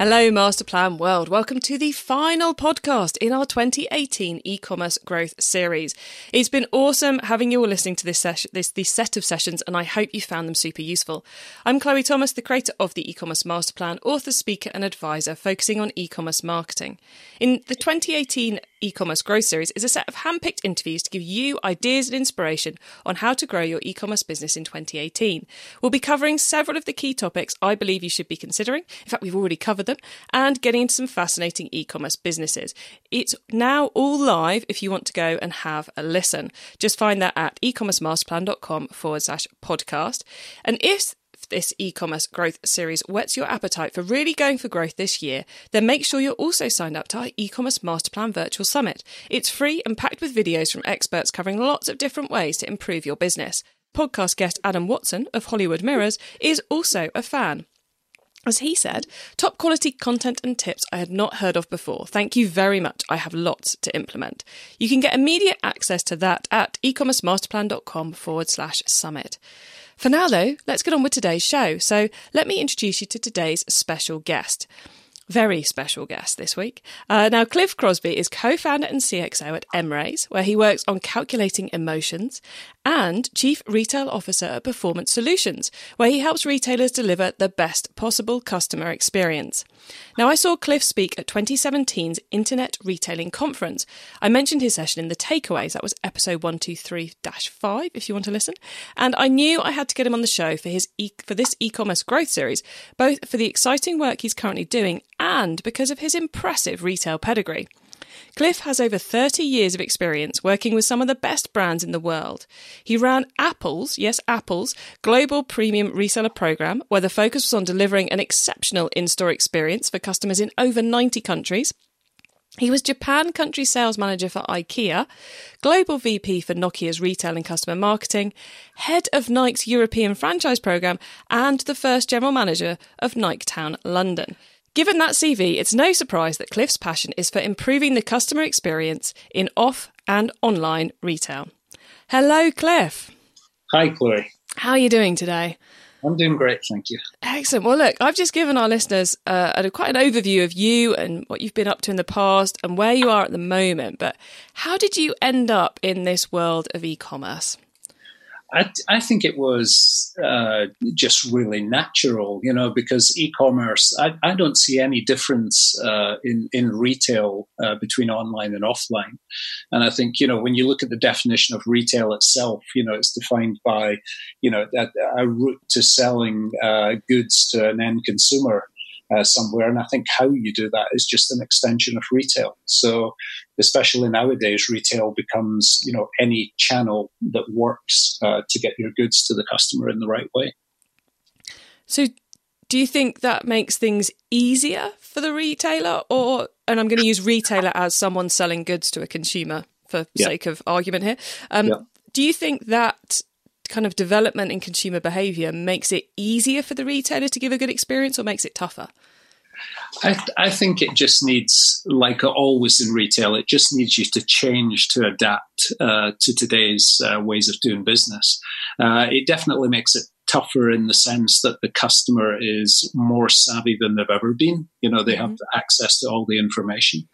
Hello, Masterplan World. Welcome to the final podcast in our 2018 e-commerce growth series. It's been awesome having you all listening to this this, this set of sessions, and I hope you found them super useful. I'm Chloe Thomas, the creator of the e-commerce masterplan, author, speaker, and advisor focusing on e-commerce marketing. In the 2018 e-commerce growth series is a set of handpicked interviews to give you ideas and inspiration on how to grow your e-commerce business in 2018. We'll be covering several of the key topics I believe you should be considering. In fact, we've already covered them and getting into some fascinating e-commerce businesses. It's now all live if you want to go and have a listen. Just find that at ecommercemasterplan.com forward slash podcast. And if this e commerce growth series whets your appetite for really going for growth this year, then make sure you're also signed up to our e commerce masterplan virtual summit. It's free and packed with videos from experts covering lots of different ways to improve your business. Podcast guest Adam Watson of Hollywood Mirrors is also a fan. As he said, top quality content and tips I had not heard of before. Thank you very much. I have lots to implement. You can get immediate access to that at ecommercemasterplan.com forward slash summit. For now, though, let's get on with today's show. So let me introduce you to today's special guest very special guest this week. Uh, now, Cliff Crosbie is co founder and CXO at Emrays, where he works on calculating emotions, and Chief Retail Officer at Performance Solutions, where he helps retailers deliver the best possible customer experience. Now, I saw Cliff speak at 2017's Internet Retailing Conference. I mentioned his session in the takeaways, that was episode 123 5, if you want to listen. And I knew I had to get him on the show for, his e- for this e commerce growth series, both for the exciting work he's currently doing and because of his impressive retail pedigree. Cliff has over 30 years of experience working with some of the best brands in the world. He ran Apple's, yes, Apple's, global premium reseller program, where the focus was on delivering an exceptional in store experience for customers in over 90 countries. He was Japan country sales manager for IKEA, global VP for Nokia's retail and customer marketing, head of Nike's European franchise program, and the first general manager of Nike Town London. Given that CV, it's no surprise that Cliff's passion is for improving the customer experience in off and online retail. Hello, Cliff. Hi, Chloe. How are you doing today? I'm doing great, thank you. Excellent. Well, look, I've just given our listeners uh, a, quite an overview of you and what you've been up to in the past and where you are at the moment. But how did you end up in this world of e commerce? I, I think it was uh, just really natural, you know, because e-commerce. I, I don't see any difference uh, in in retail uh, between online and offline, and I think you know when you look at the definition of retail itself, you know, it's defined by you know a, a route to selling uh, goods to an end consumer uh, somewhere. And I think how you do that is just an extension of retail. So, especially nowadays, retail becomes you know any channel that works uh, to get your goods to the customer in the right way. So, do you think that makes things easier for the retailer, or and I'm going to use retailer as someone selling goods to a consumer for yeah. sake of argument here. Um, yeah. Do you think that kind of development in consumer behavior makes it easier for the retailer to give a good experience or makes it tougher? I, th- I, think it just needs, like always in retail, it just needs you to change to adapt uh, to today's uh, ways of doing business. Uh, it definitely makes it tougher in the sense that the customer is more savvy than they've ever been. You know, they have mm-hmm. access to all the information,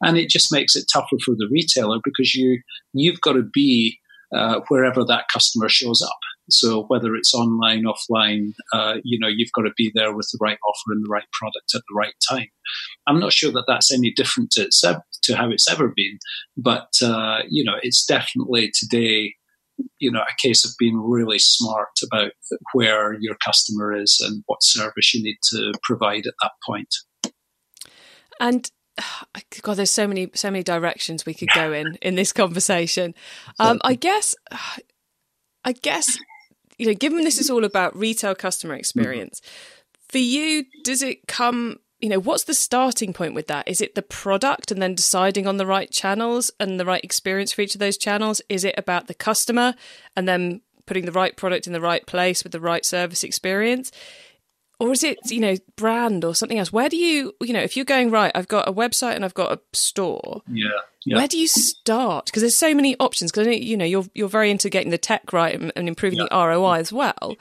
and it just makes it tougher for the retailer because you you've got to be uh, wherever that customer shows up. So whether it's online, offline, uh, you know, you've got to be there with the right offer and the right product at the right time. I'm not sure that that's any different to, to how it's ever been, but uh, you know, it's definitely today, you know, a case of being really smart about where your customer is and what service you need to provide at that point. And God, there's so many so many directions we could go in in this conversation. Um, I guess, I guess, you know, given this is all about retail customer experience, for you, does it come? You know, what's the starting point with that? Is it the product and then deciding on the right channels and the right experience for each of those channels? Is it about the customer and then putting the right product in the right place with the right service experience? Or is it, you know, brand or something else? Where do you, you know, if you're going, right, I've got a website and I've got a store. Yeah. yeah. Where do you start? Because there's so many options. Because, you know, you're, you're very into getting the tech right and, and improving yeah. the ROI as well.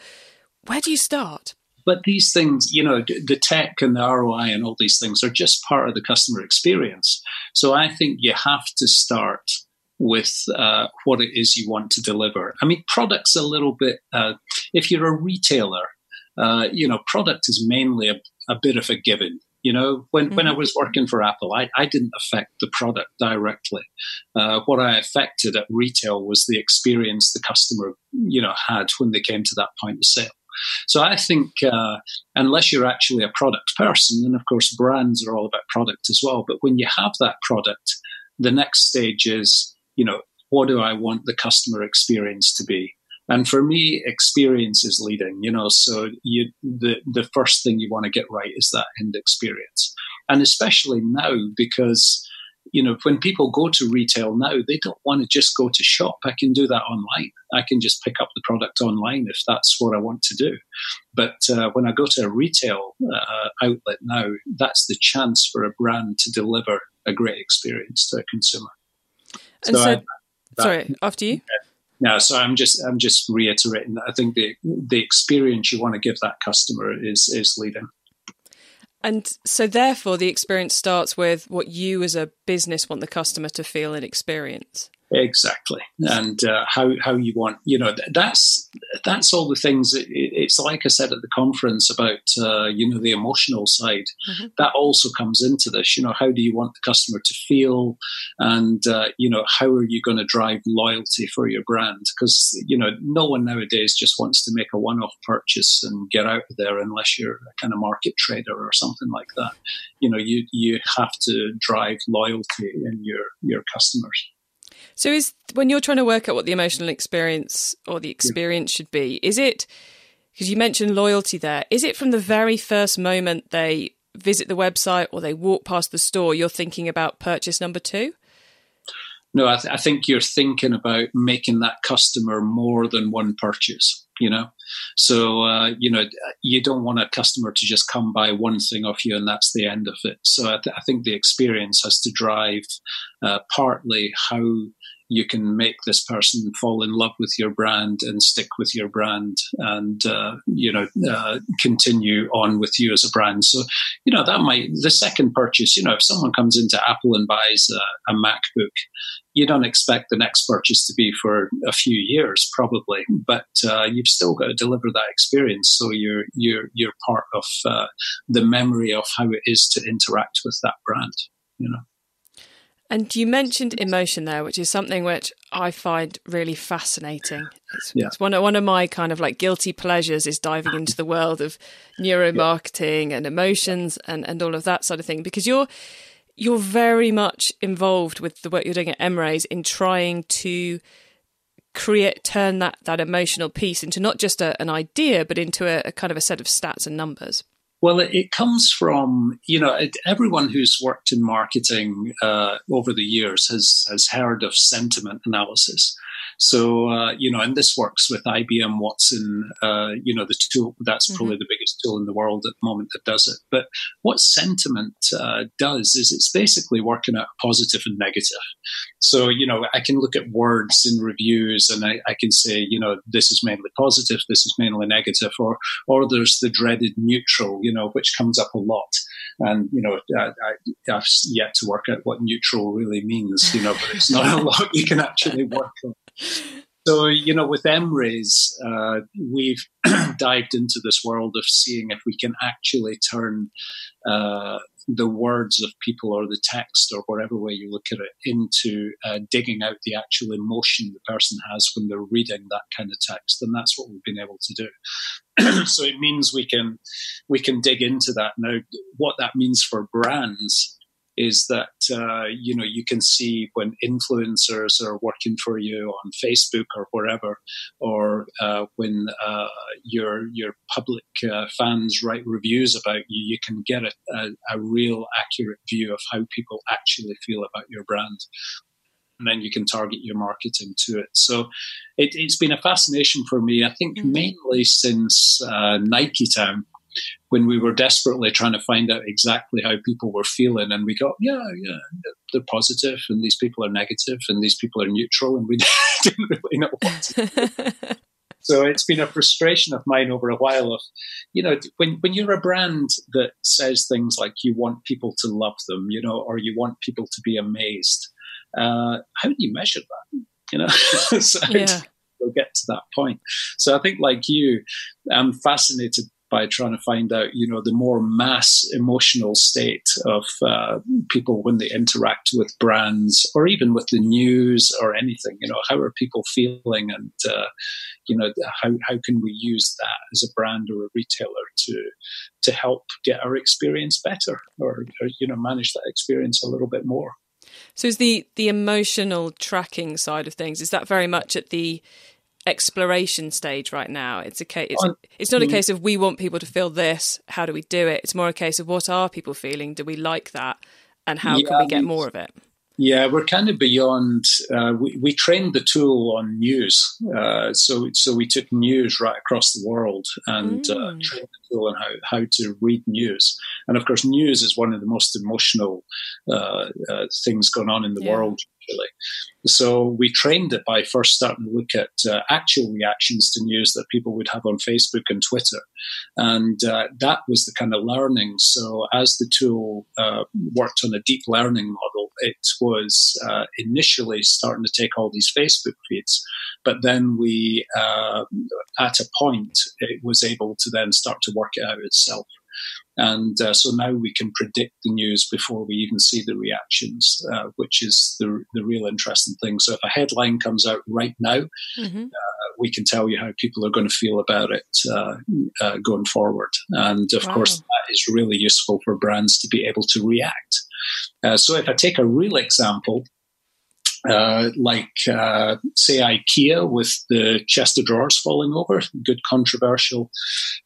Where do you start? But these things, you know, the tech and the ROI and all these things are just part of the customer experience. So I think you have to start with uh, what it is you want to deliver. I mean, products a little bit. Uh, if you're a retailer, uh, you know, product is mainly a, a, bit of a given. You know, when, mm-hmm. when I mm-hmm. was working for Apple, I, I didn't affect the product directly. Uh, what I affected at retail was the experience the customer, you know, had when they came to that point of sale. So I think uh, unless you're actually a product person, and of course brands are all about product as well, but when you have that product, the next stage is, you know, what do I want the customer experience to be? And for me, experience is leading, you know, so you, the, the first thing you want to get right is that end experience. And especially now, because you know, when people go to retail now, they don't want to just go to shop. I can do that online. I can just pick up the product online if that's what I want to do. But uh, when I go to a retail uh, outlet now, that's the chance for a brand to deliver a great experience to a consumer. And so, so I, that, sorry, after you. Yeah, so I'm just I'm just reiterating that I think the the experience you want to give that customer is is leading. And so, therefore, the experience starts with what you as a business want the customer to feel and experience. Exactly, and uh, how how you want you know that's that's all the things. it's like I said at the conference about uh, you know the emotional side. Mm-hmm. That also comes into this. You know, how do you want the customer to feel, and uh, you know how are you going to drive loyalty for your brand? Because you know no one nowadays just wants to make a one-off purchase and get out of there unless you're a kind of market trader or something like that. You know, you you have to drive loyalty in your your customers. So is when you're trying to work out what the emotional experience or the experience should be, is it because you mentioned loyalty there, is it from the very first moment they visit the website or they walk past the store you're thinking about purchase number 2? No, I, th- I think you're thinking about making that customer more than one purchase you know? So uh, you know you don't want a customer to just come buy one thing off you and that's the end of it. So i, th- I think the experience has to drive uh, partly how you can make this person fall in love with your brand and stick with your brand and uh, you know uh, continue on with you as a brand so you know that might the second purchase you know if someone comes into apple and buys a, a macbook you don't expect the next purchase to be for a few years, probably, but uh, you've still got to deliver that experience. So you're you're you're part of uh, the memory of how it is to interact with that brand. You know. And you mentioned emotion there, which is something which I find really fascinating. It's, yeah. it's one of one of my kind of like guilty pleasures is diving into the world of neuromarketing yeah. and emotions and and all of that sort of thing because you're you're very much involved with the work you're doing at Emrays in trying to create turn that that emotional piece into not just a, an idea but into a, a, kind of a set of stats and numbers well it, it comes from you know it, everyone who's worked in marketing uh, over the years has has heard of sentiment analysis so, uh, you know, and this works with IBM Watson, uh, you know, the tool, that's mm-hmm. probably the biggest tool in the world at the moment that does it. But what sentiment uh, does is it's basically working out positive and negative. So, you know, I can look at words in reviews and I, I can say, you know, this is mainly positive, this is mainly negative, or, or there's the dreaded neutral, you know, which comes up a lot. And, you know, I, I, I've yet to work out what neutral really means, you know, but it's not a lot you can actually work on. So, you know, with Emrays, uh, we've dived into this world of seeing if we can actually turn uh, the words of people or the text or whatever way you look at it into uh, digging out the actual emotion the person has when they're reading that kind of text. And that's what we've been able to do. so it means we can we can dig into that now. What that means for brands is that uh, you know you can see when influencers are working for you on Facebook or wherever, or uh, when uh, your your public uh, fans write reviews about you, you can get a, a, a real accurate view of how people actually feel about your brand. And then you can target your marketing to it. So it, has been a fascination for me. I think mm-hmm. mainly since uh, Nike Town, when we were desperately trying to find out exactly how people were feeling, and we got, yeah, yeah, they're positive, and these people are negative, and these people are neutral, and we didn't really know what. To so it's been a frustration of mine over a while. Of, you know, when when you're a brand that says things like you want people to love them, you know, or you want people to be amazed, uh, how do you measure that? You know, so yeah. we'll get to that point. So I think, like you, I'm fascinated by trying to find out, you know, the more mass emotional state of uh, people when they interact with brands or even with the news or anything. You know, how are people feeling, and uh, you know, how how can we use that as a brand or a retailer to to help get our experience better, or, or you know, manage that experience a little bit more. So is the the emotional tracking side of things is that very much at the exploration stage right now. It's a case. It's, it's not a case of we want people to feel this. How do we do it? It's more a case of what are people feeling? Do we like that? And how yeah, can we get more of it? Yeah, we're kind of beyond. Uh, we, we trained the tool on news, uh, so so we took news right across the world and mm. uh, trained the tool on how, how to read news. And of course, news is one of the most emotional uh, uh, things going on in the yeah. world actually. So we trained it by first starting to look at uh, actual reactions to news that people would have on Facebook and Twitter. And uh, that was the kind of learning. So as the tool uh, worked on a deep learning model, it was uh, initially starting to take all these Facebook feeds. But then we, uh, at a point, it was able to then start to work it out itself. And uh, so now we can predict the news before we even see the reactions, uh, which is the, the real interesting thing. So if a headline comes out right now, mm-hmm. uh, we can tell you how people are going to feel about it uh, uh, going forward. And of wow. course, that is really useful for brands to be able to react. Uh, so if I take a real example, uh, like uh, say IKEA with the chest of drawers falling over, good controversial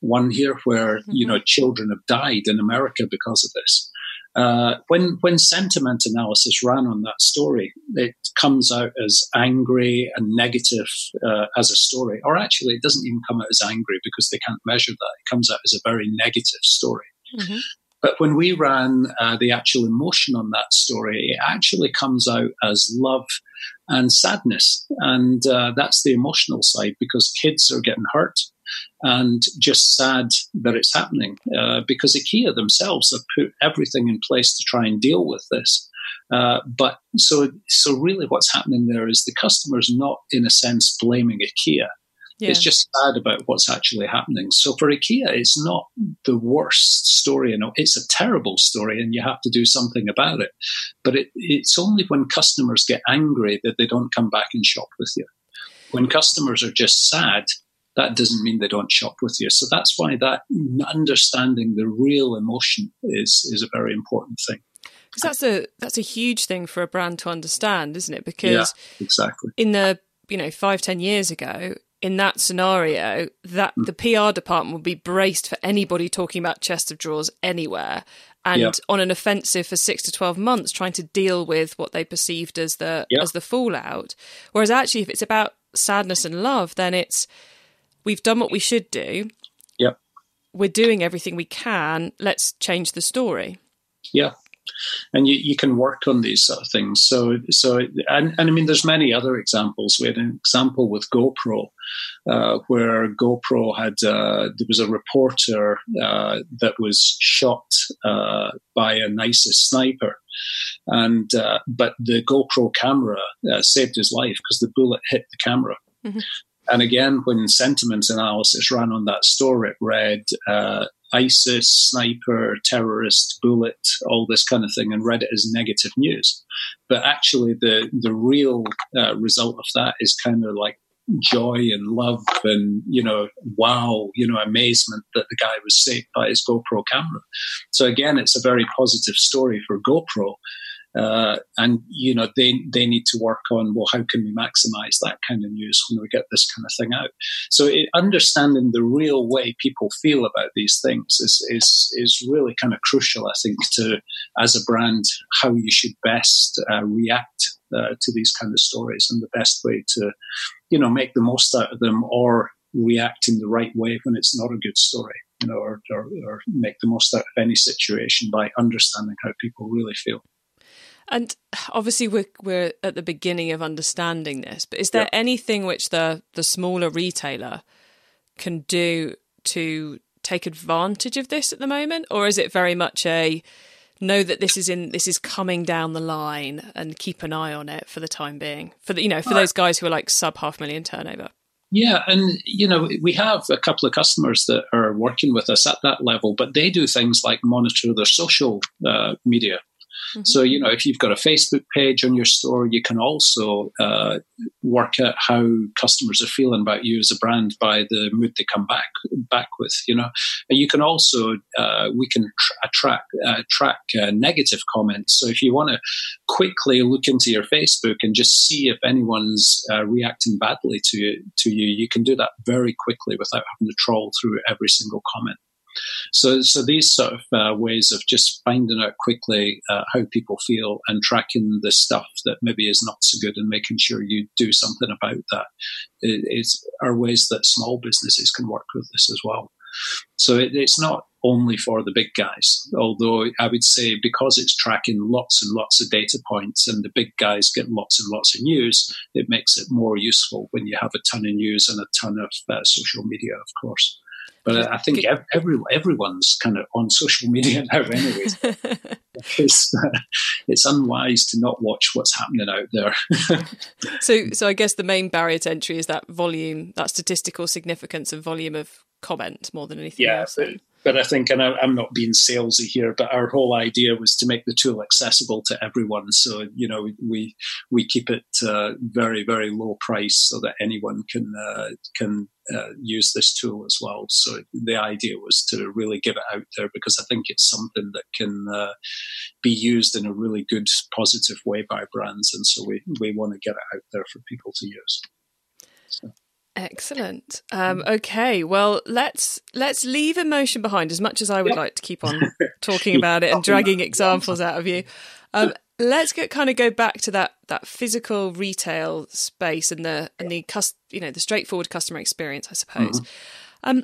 one here where mm-hmm. you know children have died in America because of this. Uh, when when sentiment analysis ran on that story, it comes out as angry and negative uh, as a story, or actually, it doesn't even come out as angry because they can't measure that. It comes out as a very negative story. Mm-hmm. But when we ran uh, the actual emotion on that story, it actually comes out as love and sadness. And uh, that's the emotional side because kids are getting hurt and just sad that it's happening uh, because IKEA themselves have put everything in place to try and deal with this. Uh, but so, so really, what's happening there is the customer's not, in a sense, blaming IKEA. Yeah. It's just sad about what's actually happening. So for IKEA, it's not the worst story. know, it's a terrible story, and you have to do something about it. But it, it's only when customers get angry that they don't come back and shop with you. When customers are just sad, that doesn't mean they don't shop with you. So that's why that understanding the real emotion is is a very important thing. Because that's a that's a huge thing for a brand to understand, isn't it? Because yeah, exactly in the you know five ten years ago, in that scenario, that mm. the PR department would be braced for anybody talking about chest of drawers anywhere and yep. on an offensive for six to twelve months, trying to deal with what they perceived as the yep. as the fallout. Whereas actually, if it's about sadness and love, then it's we've done what we should do. Yep. We're doing everything we can. Let's change the story. Yeah and you, you can work on these sort of things. So, so, and, and I mean, there's many other examples. We had an example with GoPro, uh, where GoPro had uh, there was a reporter uh, that was shot uh, by an ISIS sniper, and uh, but the GoPro camera uh, saved his life because the bullet hit the camera. Mm-hmm. And again, when sentiment analysis ran on that story, it read uh, ISIS, sniper, terrorist, bullet, all this kind of thing, and read it as negative news. But actually, the the real uh, result of that is kind of like joy and love and you know wow you know amazement that the guy was saved by his GoPro camera. So again, it's a very positive story for GoPro. Uh, and you know they they need to work on well how can we maximize that kind of news when we get this kind of thing out so it, understanding the real way people feel about these things is is is really kind of crucial i think to as a brand how you should best uh, react uh, to these kind of stories and the best way to, you know, make the most out of them or react in the right way when it's not a good story, you know, or, or, or make the most out of any situation by understanding how people really feel. And obviously, we're we're at the beginning of understanding this. But is there yeah. anything which the the smaller retailer can do to take advantage of this at the moment, or is it very much a know that this is in this is coming down the line and keep an eye on it for the time being for the you know for those guys who are like sub half million turnover yeah and you know we have a couple of customers that are working with us at that level but they do things like monitor their social uh, media Mm-hmm. So, you know, if you've got a Facebook page on your store, you can also uh, work out how customers are feeling about you as a brand by the mood they come back back with. You know, and you can also uh, we can tra- track uh, track uh, negative comments. So, if you want to quickly look into your Facebook and just see if anyone's uh, reacting badly to you, to you, you can do that very quickly without having to troll through every single comment. So, so these sort of uh, ways of just finding out quickly uh, how people feel and tracking the stuff that maybe is not so good and making sure you do something about that is are ways that small businesses can work with this as well. So it, it's not only for the big guys, although I would say because it's tracking lots and lots of data points and the big guys get lots and lots of news, it makes it more useful when you have a ton of news and a ton of uh, social media, of course. But I think every, everyone's kind of on social media now, anyways. it's, uh, it's unwise to not watch what's happening out there. so, so I guess the main barrier to entry is that volume, that statistical significance and volume of comment more than anything yeah, else. But, I think, and I, am not being salesy here, but our whole idea was to make the tool accessible to everyone. So you know, we we keep it uh, very very low price so that anyone can uh, can uh, use this tool as well. So the idea was to really give it out there because I think it's something that can uh, be used in a really good positive way by brands, and so we we want to get it out there for people to use. So. Excellent. Um, okay, well let's let's leave emotion behind. As much as I would yep. like to keep on talking about it and dragging examples out of you, um, let's get kind of go back to that that physical retail space and the and the cus- you know the straightforward customer experience, I suppose. Mm-hmm. Um,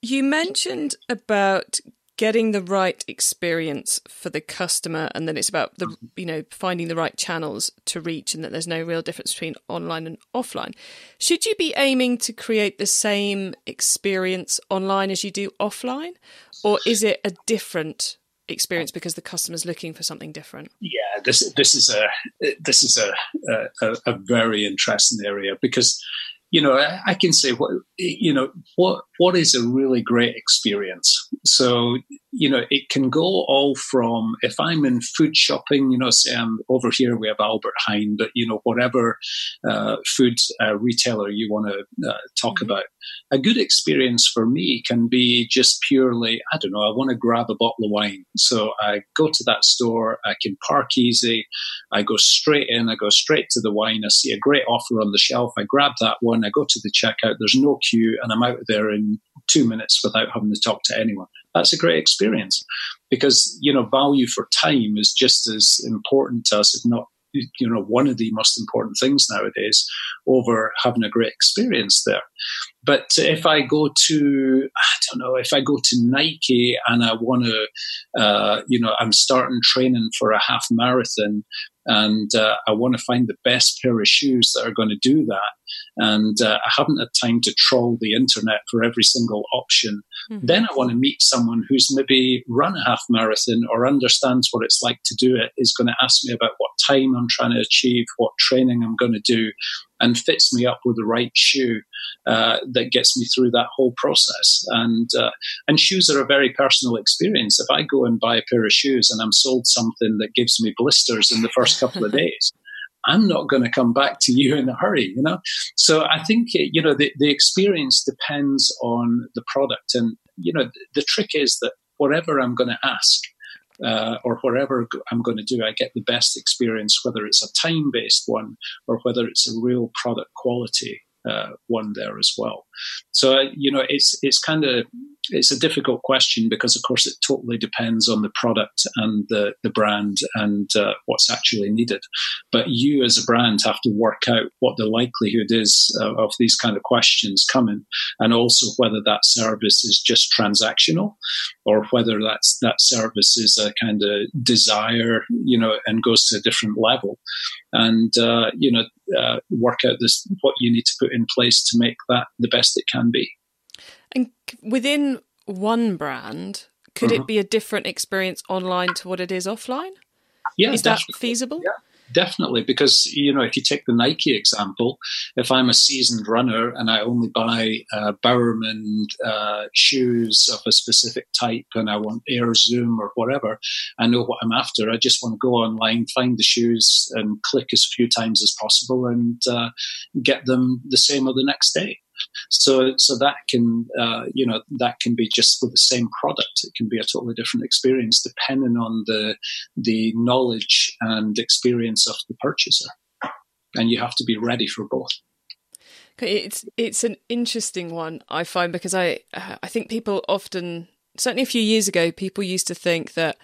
you mentioned about getting the right experience for the customer and then it's about the mm-hmm. you know finding the right channels to reach and that there's no real difference between online and offline. Should you be aiming to create the same experience online as you do offline or is it a different experience because the customer's looking for something different? Yeah this this is a this is a a, a very interesting area because you know, I, can say what you know what what is a really great experience. So you know, it can go all from if I'm in food shopping, you know, say I'm over here, we have Albert Heijn, but you know, whatever uh, food uh, retailer you want to uh, talk mm-hmm. about, a good experience for me can be just purely, I don't know, I want to grab a bottle of wine. So I go to that store, I can park easy, I go straight in, I go straight to the wine, I see a great offer on the shelf, I grab that one, I go to the checkout, there's no queue, and I'm out there in two minutes without having to talk to anyone. That's a great experience because, you know, value for time is just as important to us, if not you know one of the most important things nowadays over having a great experience there. But if i go to i don't know if i go to nike and i want to uh, you know i'm starting training for a half marathon and uh, I want to find the best pair of shoes that are going to do that. And uh, I haven't had time to troll the internet for every single option. Mm-hmm. Then I want to meet someone who's maybe run a half marathon or understands what it's like to do it, is going to ask me about what time I'm trying to achieve, what training I'm going to do, and fits me up with the right shoe uh, that gets me through that whole process. And uh, and shoes are a very personal experience. If I go and buy a pair of shoes and I'm sold something that gives me blisters in the first couple of days. I'm not going to come back to you in a hurry, you know? So I think, you know, the, the experience depends on the product. And, you know, the, the trick is that whatever I'm going to ask, uh, or whatever I'm going to do, I get the best experience, whether it's a time based one or whether it's a real product quality uh, one there as well. So uh, you know, it's it's kind of it's a difficult question because, of course, it totally depends on the product and the, the brand and uh, what's actually needed. But you, as a brand, have to work out what the likelihood is uh, of these kind of questions coming, and also whether that service is just transactional or whether that's that service is a kind of desire, you know, and goes to a different level. And uh, you know, uh, work out this what you need to put in place to make that the best it can be. And within one brand, could mm-hmm. it be a different experience online to what it is offline? Yeah, is that feasible? Yeah, definitely. Because you know, if you take the Nike example, if I'm a seasoned runner and I only buy uh, Bowerman uh, shoes of a specific type, and I want Air Zoom or whatever, I know what I'm after. I just want to go online, find the shoes, and click as few times as possible, and uh, get them the same or the next day. So, so that can, uh, you know, that can be just for the same product. It can be a totally different experience depending on the the knowledge and experience of the purchaser, and you have to be ready for both. It's it's an interesting one I find because I I think people often certainly a few years ago people used to think that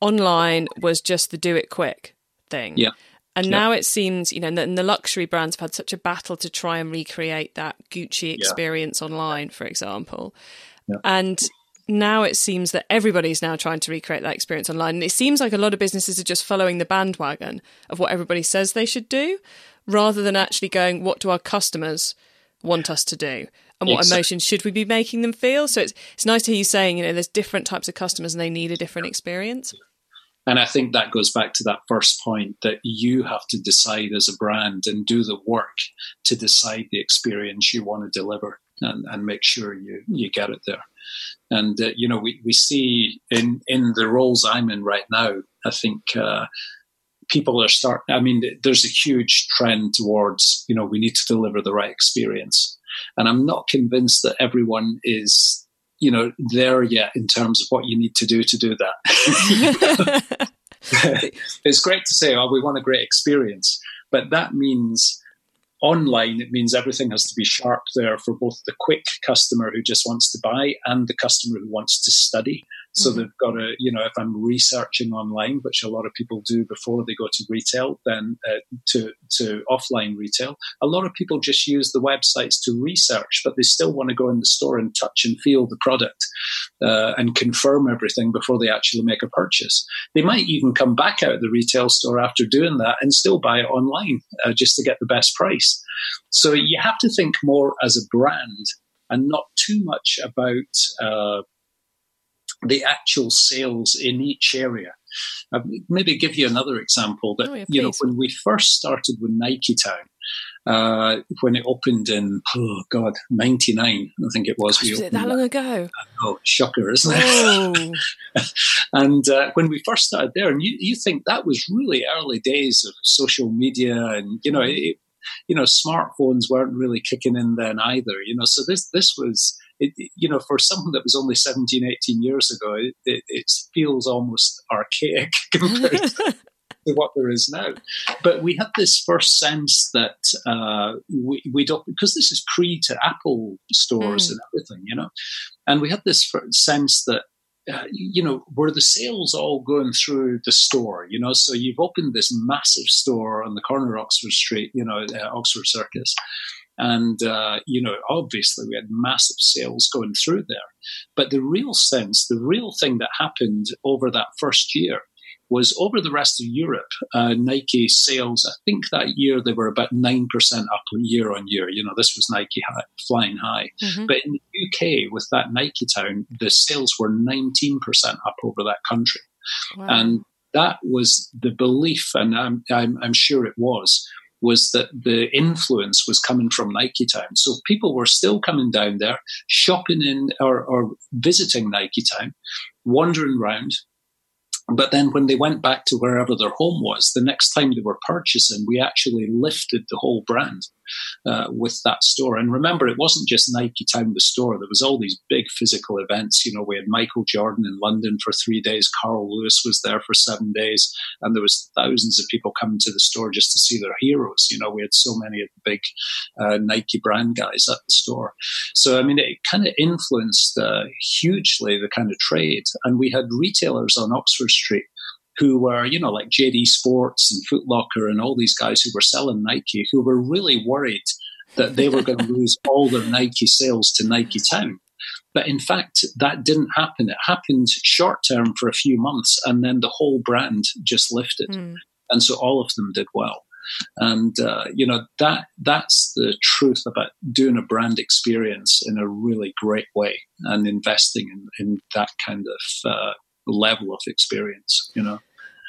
online was just the do it quick thing. Yeah. And now it seems, you know, and the, luxury brands have had such a battle to try and recreate that Gucci experience yeah. online, for example. Yeah. And now it seems that everybody's now trying to recreate that experience online. And it seems like a lot of businesses are just following the bandwagon of what everybody says they should do, rather than actually going, what do our customers want us to do? And what exactly. emotions should we be making them feel? So it's it's nice to hear you saying, you know, there's different types of customers and they need a different experience. And I think that goes back to that first point that you have to decide as a brand and do the work to decide the experience you want to deliver and, and make sure you, you get it there. And, uh, you know, we, we see in, in the roles I'm in right now, I think, uh, people are starting, I mean, there's a huge trend towards, you know, we need to deliver the right experience. And I'm not convinced that everyone is you know there yet in terms of what you need to do to do that. it's great to say, "Oh, we want a great experience," but that means online it means everything has to be sharp there for both the quick customer who just wants to buy and the customer who wants to study so mm-hmm. they've got to, you know, if I'm researching online, which a lot of people do before they go to retail, then uh, to to offline retail, a lot of people just use the websites to research, but they still want to go in the store and touch and feel the product uh, and confirm everything before they actually make a purchase. They might even come back out of the retail store after doing that and still buy it online uh, just to get the best price. So you have to think more as a brand and not too much about uh, the actual sales in each area. Uh, maybe give you another example that, oh, yeah, you know, when we first started with Nike Town, uh, when it opened in, oh God, 99, I think it was. Gosh, was it that long ago? Oh, shocker, isn't it? and uh, when we first started there, and you, you think that was really early days of social media and, you know, mm. it, you know, smartphones weren't really kicking in then either, you know, so this, this was, it, you know, for something that was only 17, 18 years ago, it, it, it feels almost archaic compared to what there is now. But we had this first sense that uh, we, we don't, because this is pre to Apple stores mm. and everything, you know, and we had this sense that uh, you know, were the sales all going through the store? You know, so you've opened this massive store on the corner of Oxford Street, you know, uh, Oxford Circus, and, uh, you know, obviously we had massive sales going through there. But the real sense, the real thing that happened over that first year was over the rest of Europe, uh, Nike sales, I think that year they were about 9% up year on year. You know, this was Nike high, flying high. Mm-hmm. But in the UK, with that Nike town, the sales were 19% up over that country. Wow. And that was the belief, and I'm, I'm, I'm sure it was, was that the influence was coming from Nike Town. So people were still coming down there, shopping in or, or visiting Nike Town, wandering around, But then when they went back to wherever their home was, the next time they were purchasing, we actually lifted the whole brand uh, with that store. And remember, it wasn't just Nike Town, the store. There was all these big physical events. You know, we had Michael Jordan in London for three days. Carl Lewis was there for seven days. And there was thousands of people coming to the store just to see their heroes. You know, we had so many of the big uh, Nike brand guys at the store. So, I mean, it kind of influenced uh, hugely the kind of trade. And we had retailers on Oxford Street who were, you know, like JD Sports and Foot Locker and all these guys who were selling Nike, who were really worried that they were going to lose all their Nike sales to Nike Town. But in fact, that didn't happen. It happened short term for a few months, and then the whole brand just lifted. Mm. And so all of them did well. And uh, you know that that's the truth about doing a brand experience in a really great way and investing in, in that kind of uh, level of experience, you know.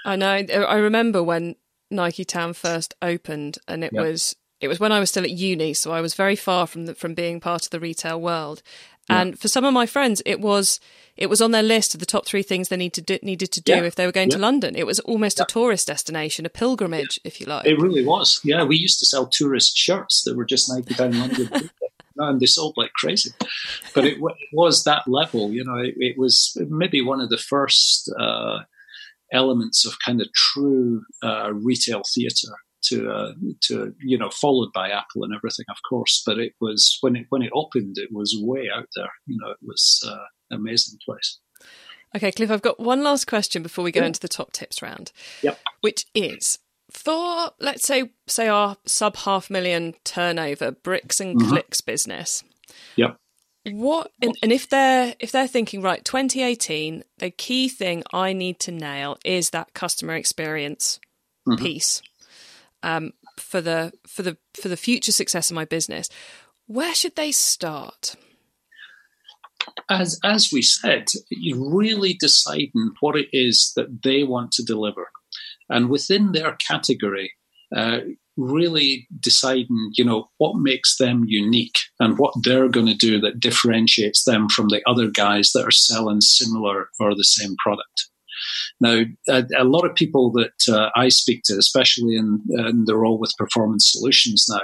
I know. Uh, I remember when Nike Town first opened, and it yep. was it was when I was still at uni, so I was very far from the, from being part of the retail world. And for some of my friends, it was it was on their list of the top three things they need to do, needed to do yeah. if they were going yeah. to London. It was almost a tourist destination, a pilgrimage, if you like. It really was. Yeah, we used to sell tourist shirts that were just Nike Town London. and they sold like crazy. But it, it was that level, you know. It, it was maybe one of the first uh, elements of kind of true uh, retail theatre to uh, to you know followed by Apple and everything, of course. But it was when it when it opened, it was way out there. You know, it was uh, amazing place. Okay, Cliff, I've got one last question before we go yeah. into the top tips round. Yep. Which is for let's say say our sub half million turnover bricks and mm-hmm. clicks business. Yep. What and, and if they're if they're thinking right 2018 the key thing I need to nail is that customer experience mm-hmm. piece um, for the for the for the future success of my business where should they start as as we said you're really deciding what it is that they want to deliver and within their category, uh, really deciding, you know, what makes them unique and what they're going to do that differentiates them from the other guys that are selling similar or the same product. Now, a, a lot of people that uh, I speak to, especially in, in the role with performance solutions now,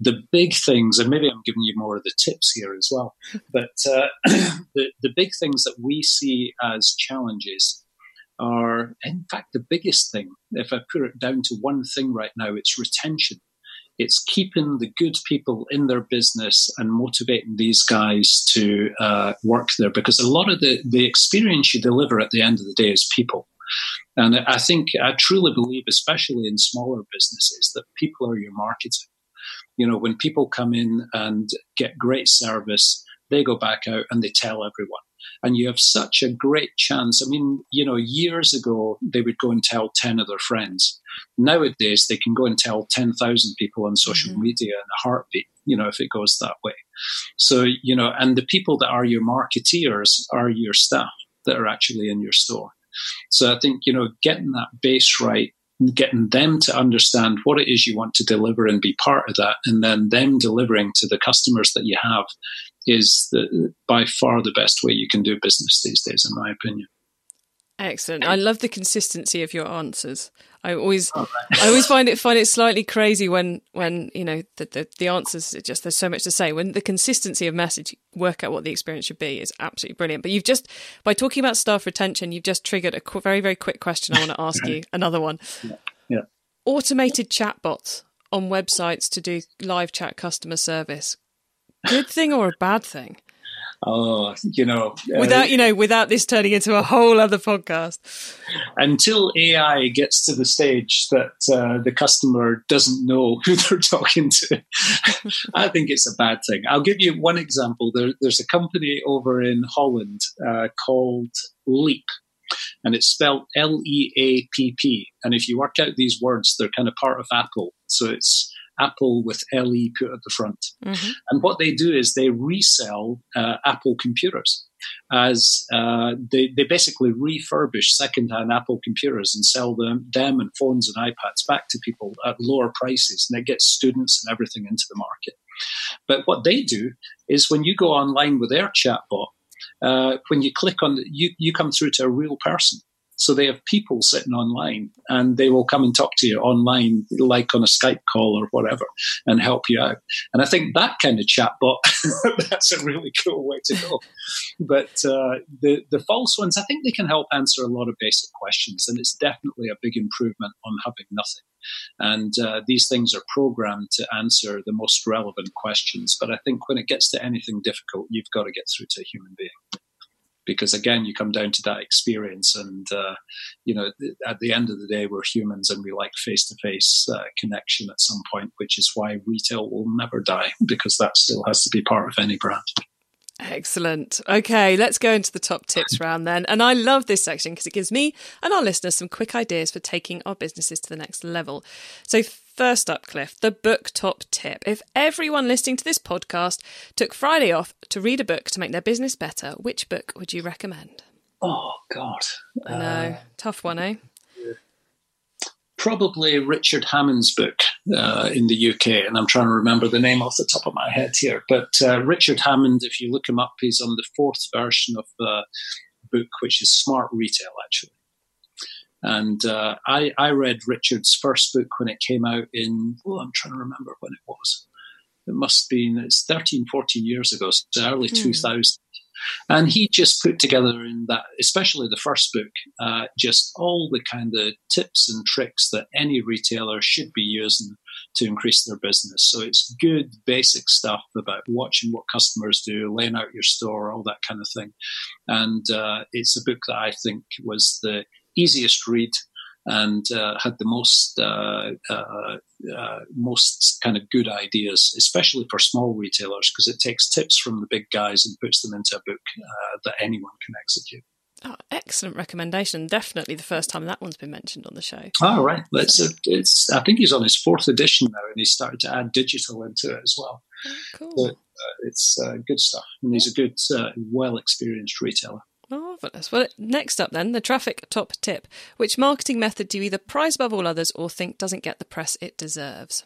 the big things, and maybe I'm giving you more of the tips here as well, but uh, the, the big things that we see as challenges are, in fact, the biggest thing. If I put it down to one thing right now, it's retention. It's keeping the good people in their business and motivating these guys to uh, work there because a lot of the, the experience you deliver at the end of the day is people. And I think, I truly believe, especially in smaller businesses, that people are your marketing. You know, when people come in and get great service, they go back out and they tell everyone and you have such a great chance. I mean, you know, years ago they would go and tell 10 of their friends. Nowadays they can go and tell 10,000 people on social mm-hmm. media in a heartbeat, you know, if it goes that way. So, you know, and the people that are your marketeers are your staff that are actually in your store. So I think, you know, getting that base right getting them to understand what it is you want to deliver and be part of that, and then them delivering to the customers that you have is the, by far the best way you can do business these days, in my opinion. Excellent. I love the consistency of your answers. I always, oh, I always find it find it slightly crazy when when you know the, the the answers. Just there's so much to say. When the consistency of message, work out what the experience should be is absolutely brilliant. But you've just by talking about staff retention, you've just triggered a qu- very very quick question. I want to ask you another one. Yeah. yeah. Automated chatbots on websites to do live chat customer service good thing or a bad thing? Oh, you know, uh, without you know, without this turning into a whole other podcast. Until AI gets to the stage that uh, the customer doesn't know who they're talking to, I think it's a bad thing. I'll give you one example. There, there's a company over in Holland uh, called Leapp, and it's spelled L E A P P. And if you work out these words, they're kind of part of Apple. So it's Apple with LE put at the front. Mm-hmm. And what they do is they resell uh, Apple computers as uh, they, they basically refurbish secondhand Apple computers and sell them, them and phones and iPads back to people at lower prices. And it gets students and everything into the market. But what they do is when you go online with their chatbot, uh, when you click on, you, you come through to a real person So they have people sitting online and they will come and talk to you online, like on a Skype call or whatever, and help you out. And I think that kind of chatbot, that's a really cool way to go. But uh, the, the false ones, I think they can help answer a lot of basic questions. And it's definitely a big improvement on having nothing. And uh, these things are programmed to answer the most relevant questions. But I think when it gets to anything difficult, you've got to get through to a human being because again you come down to that experience and uh, you know at the end of the day we're humans and we like face-to-face uh, connection at some point which is why retail will never die because that still has to be part of any brand Excellent. Okay, let's go into the top tips round then. And I love this section because it gives me and our listeners some quick ideas for taking our businesses to the next level. So, first up, Cliff, the book top tip. If everyone listening to this podcast took Friday off to read a book to make their business better, which book would you recommend? Oh, God. I know. Uh, Tough one, eh? probably Richard Hammond's book uh, in the UK, and I'm trying to remember the name off the top of my head here. But uh, Richard Hammond, if you look him up, he's on the fourth version of the book, which is Smart Retail, actually. And uh, I, I, read Richard's first book when it came out in, oh, I'm trying to remember when it was. It must have been, it's 13, 14 years ago, so early mm. 2000. And he just put together in that, especially the first book, uh, just all the kind of tips and tricks that any retailer should be using to increase their business. So it's good basic stuff about watching what customers do, laying out your store, all that kind of thing. And uh, it's a book that I think was the easiest read and uh, had the most uh, uh, uh, most kind of good ideas, especially for small retailers, because it takes tips from the big guys and puts them into a book uh, that anyone can execute. Oh, excellent recommendation! Definitely the first time that one's been mentioned on the show. Oh, right. It's, a, it's I think he's on his fourth edition now, and he's started to add digital into it as well. Oh, cool. But, uh, it's good stuff, and he's a good, well experienced retailer. Marvellous. Well, next up then, the traffic top tip. Which marketing method do you either prize above all others or think doesn't get the press it deserves?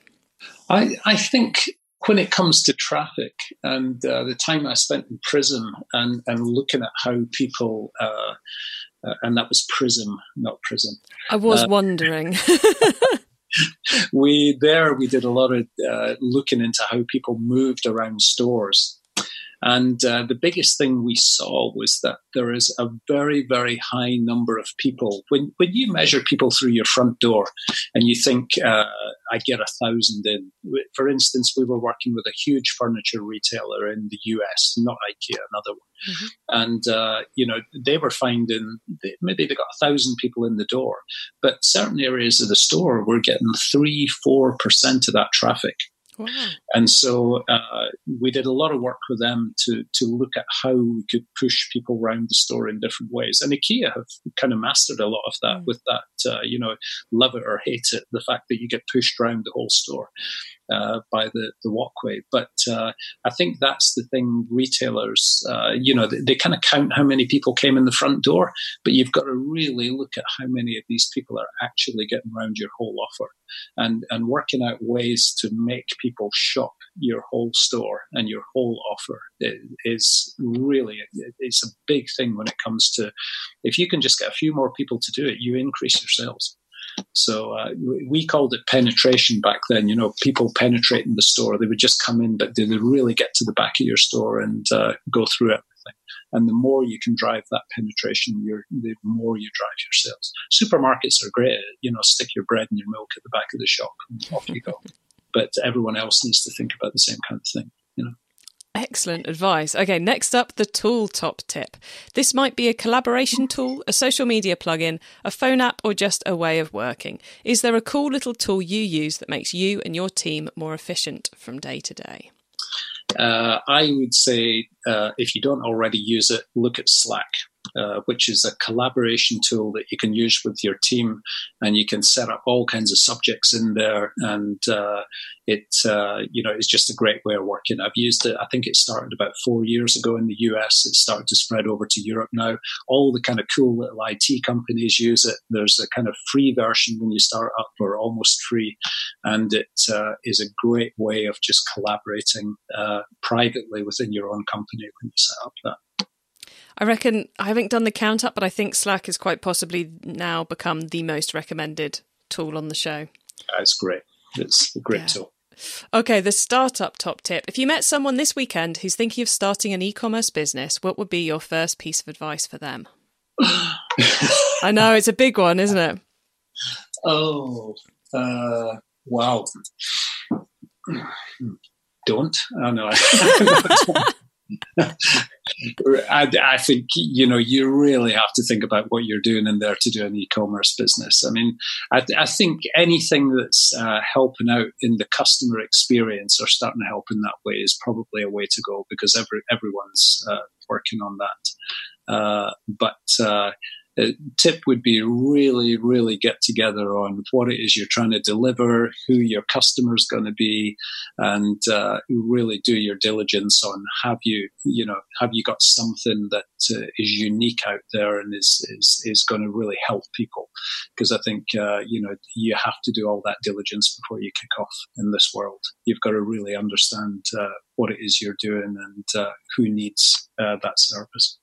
I, I think when it comes to traffic and uh, the time I spent in Prism and, and looking at how people, uh, uh, and that was Prism, not Prism. I was uh, wondering. we there we did a lot of uh, looking into how people moved around stores and uh, the biggest thing we saw was that there is a very, very high number of people. When, when you measure people through your front door and you think, uh, I get a thousand in, for instance, we were working with a huge furniture retailer in the US, not IKEA, another one. Mm-hmm. And, uh, you know, they were finding maybe they got a thousand people in the door, but certain areas of the store were getting three, 4% of that traffic. And so uh, we did a lot of work with them to to look at how we could push people around the store in different ways. And IKEA have kind of mastered a lot of that mm. with that, uh, you know, love it or hate it, the fact that you get pushed around the whole store. Uh, by the, the walkway. But uh, I think that's the thing retailers, uh, you know, they, they kind of count how many people came in the front door, but you've got to really look at how many of these people are actually getting around your whole offer and, and working out ways to make people shop your whole store and your whole offer is really, it's a big thing when it comes to, if you can just get a few more people to do it, you increase your sales. So uh, we called it penetration back then. You know, people penetrating the store. They would just come in, but they would really get to the back of your store and uh, go through everything. And the more you can drive that penetration, the more you drive your sales. Supermarkets are great. You know, stick your bread and your milk at the back of the shop and off you go. but everyone else needs to think about the same kind of thing. Excellent advice. Okay, next up, the tool top tip. This might be a collaboration tool, a social media plugin, a phone app, or just a way of working. Is there a cool little tool you use that makes you and your team more efficient from day to day? Uh, I would say uh, if you don't already use it, look at Slack. Uh, which is a collaboration tool that you can use with your team, and you can set up all kinds of subjects in there. And uh, it, uh, you know, it's just a great way of working. I've used it. I think it started about four years ago in the US. It started to spread over to Europe now. All the kind of cool little IT companies use it. There's a kind of free version when you start up, or almost free, and it uh, is a great way of just collaborating privately within your own company when you set up that. I reckon I haven't done the count up, but I think Slack is quite possibly now become the most recommended tool on the show. That's great. It's a great yeah. tool. Okay, the startup top tip. If you met someone this weekend who's thinking of starting an e commerce business, what would be your first piece of advice for them? I know, it's a big one, isn't it? Oh, uh, wow. Don't. I know. I, I, think you know you really have to think about what you're doing in there to do an e-commerce business. I mean, I, I think anything that's uh, helping out in the customer experience or starting to help in that way is probably a way to go because every everyone's uh, working on that. Uh, but uh, tip would be really, really get together on what it is you're trying to deliver, who your customer's going to be, and uh, really do your diligence on have you, you know, have you got something that uh, is unique out there and is is is going to really help people? Because I think uh, you know you have to do all that diligence before you kick off in this world. You've got to really understand uh, what it is you're doing and uh, who needs uh, that service.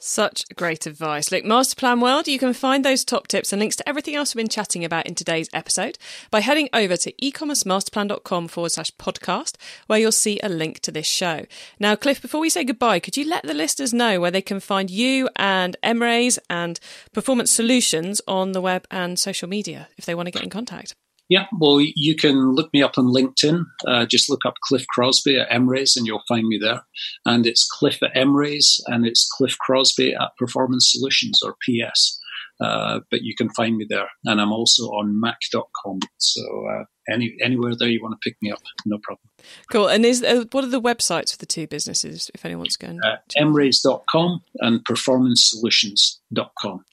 Such great advice. Look, Masterplan World, you can find those top tips and links to everything else we've been chatting about in today's episode by heading over to ecommercemasterplan.com forward slash podcast, where you'll see a link to this show. Now, Cliff, before we say goodbye, could you let the listeners know where they can find you and Emrays and Performance Solutions on the web and social media if they want to get in contact? Yeah, well, you can look me up on LinkedIn. Uh, just look up Cliff Crosbie at Emrays and you'll find me there. And it's Cliff at Emrays and it's Cliff Crosbie at Performance Solutions or PS. Uh, but you can find me there. And I'm also on mac.com. So uh, any anywhere there you want to pick me up, no problem. Cool. And is uh, what are the websites for the two businesses if anyone's going? Uh, emrays.com and performancesolutions.com.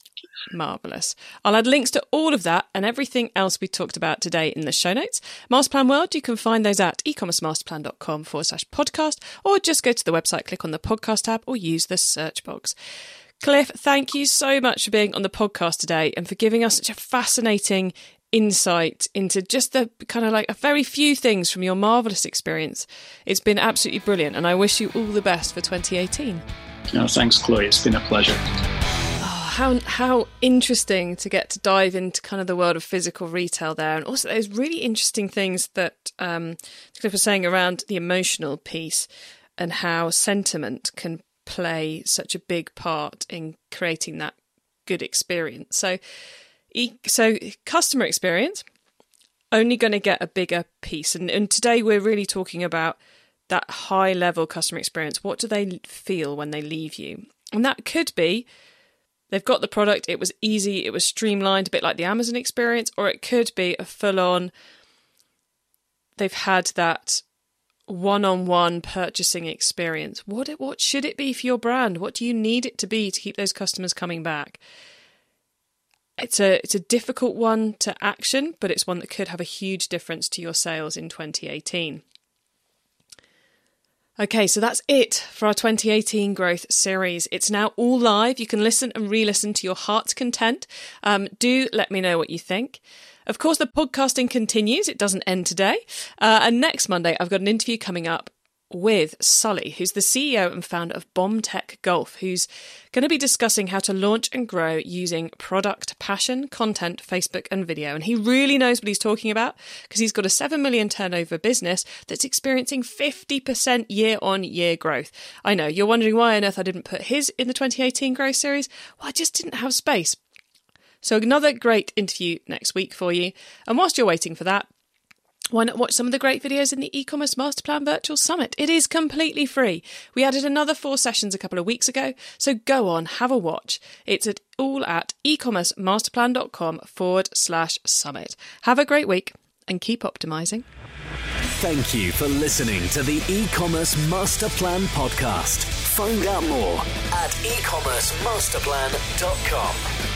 Marvellous. I'll add links to all of that and everything else we talked about today in the show notes. Masterplan World, you can find those at ecommercemasterplan.com forward slash podcast, or just go to the website, click on the podcast tab, or use the search box. Cliff, thank you so much for being on the podcast today and for giving us such a fascinating insight into just the kind of like a very few things from your marvelous experience. It's been absolutely brilliant, and I wish you all the best for 2018. No, thanks, Chloe. It's been a pleasure how how interesting to get to dive into kind of the world of physical retail there, and also those really interesting things that um, Cliff was saying around the emotional piece and how sentiment can play such a big part in creating that good experience. So, so customer experience only going to get a bigger piece, and, and today we're really talking about that high level customer experience. What do they feel when they leave you? And that could be They've got the product, it was easy, it was streamlined, a bit like the Amazon experience, or it could be a full on, they've had that one on one purchasing experience. What, what should it be for your brand? What do you need it to be to keep those customers coming back? It's a it's a difficult one to action, but it's one that could have a huge difference to your sales in 2018. Okay, so that's it for our 2018 growth series. It's now all live. You can listen and re listen to your heart's content. Um, do let me know what you think. Of course, the podcasting continues, it doesn't end today. Uh, and next Monday, I've got an interview coming up with Sully, who's the CEO and founder of Bomb Tech Golf, who's going to be discussing how to launch and grow using product passion, content, Facebook, and video. And he really knows what he's talking about because he's got a 7 million turnover business that's experiencing 50% year on year growth. I know you're wondering why on earth I didn't put his in the 2018 growth series. Well, I just didn't have space. So, another great interview next week for you. And whilst you're waiting for that, why not watch some of the great videos in the e-commerce masterplan virtual summit. It is completely free. We added another four sessions a couple of weeks ago so go on have a watch. It's at all at ecommercemasterplan.com forward slash summit. Have a great week and keep optimizing. Thank you for listening to the e-commerce master plan podcast. Find out more at ecommercemasterplan.com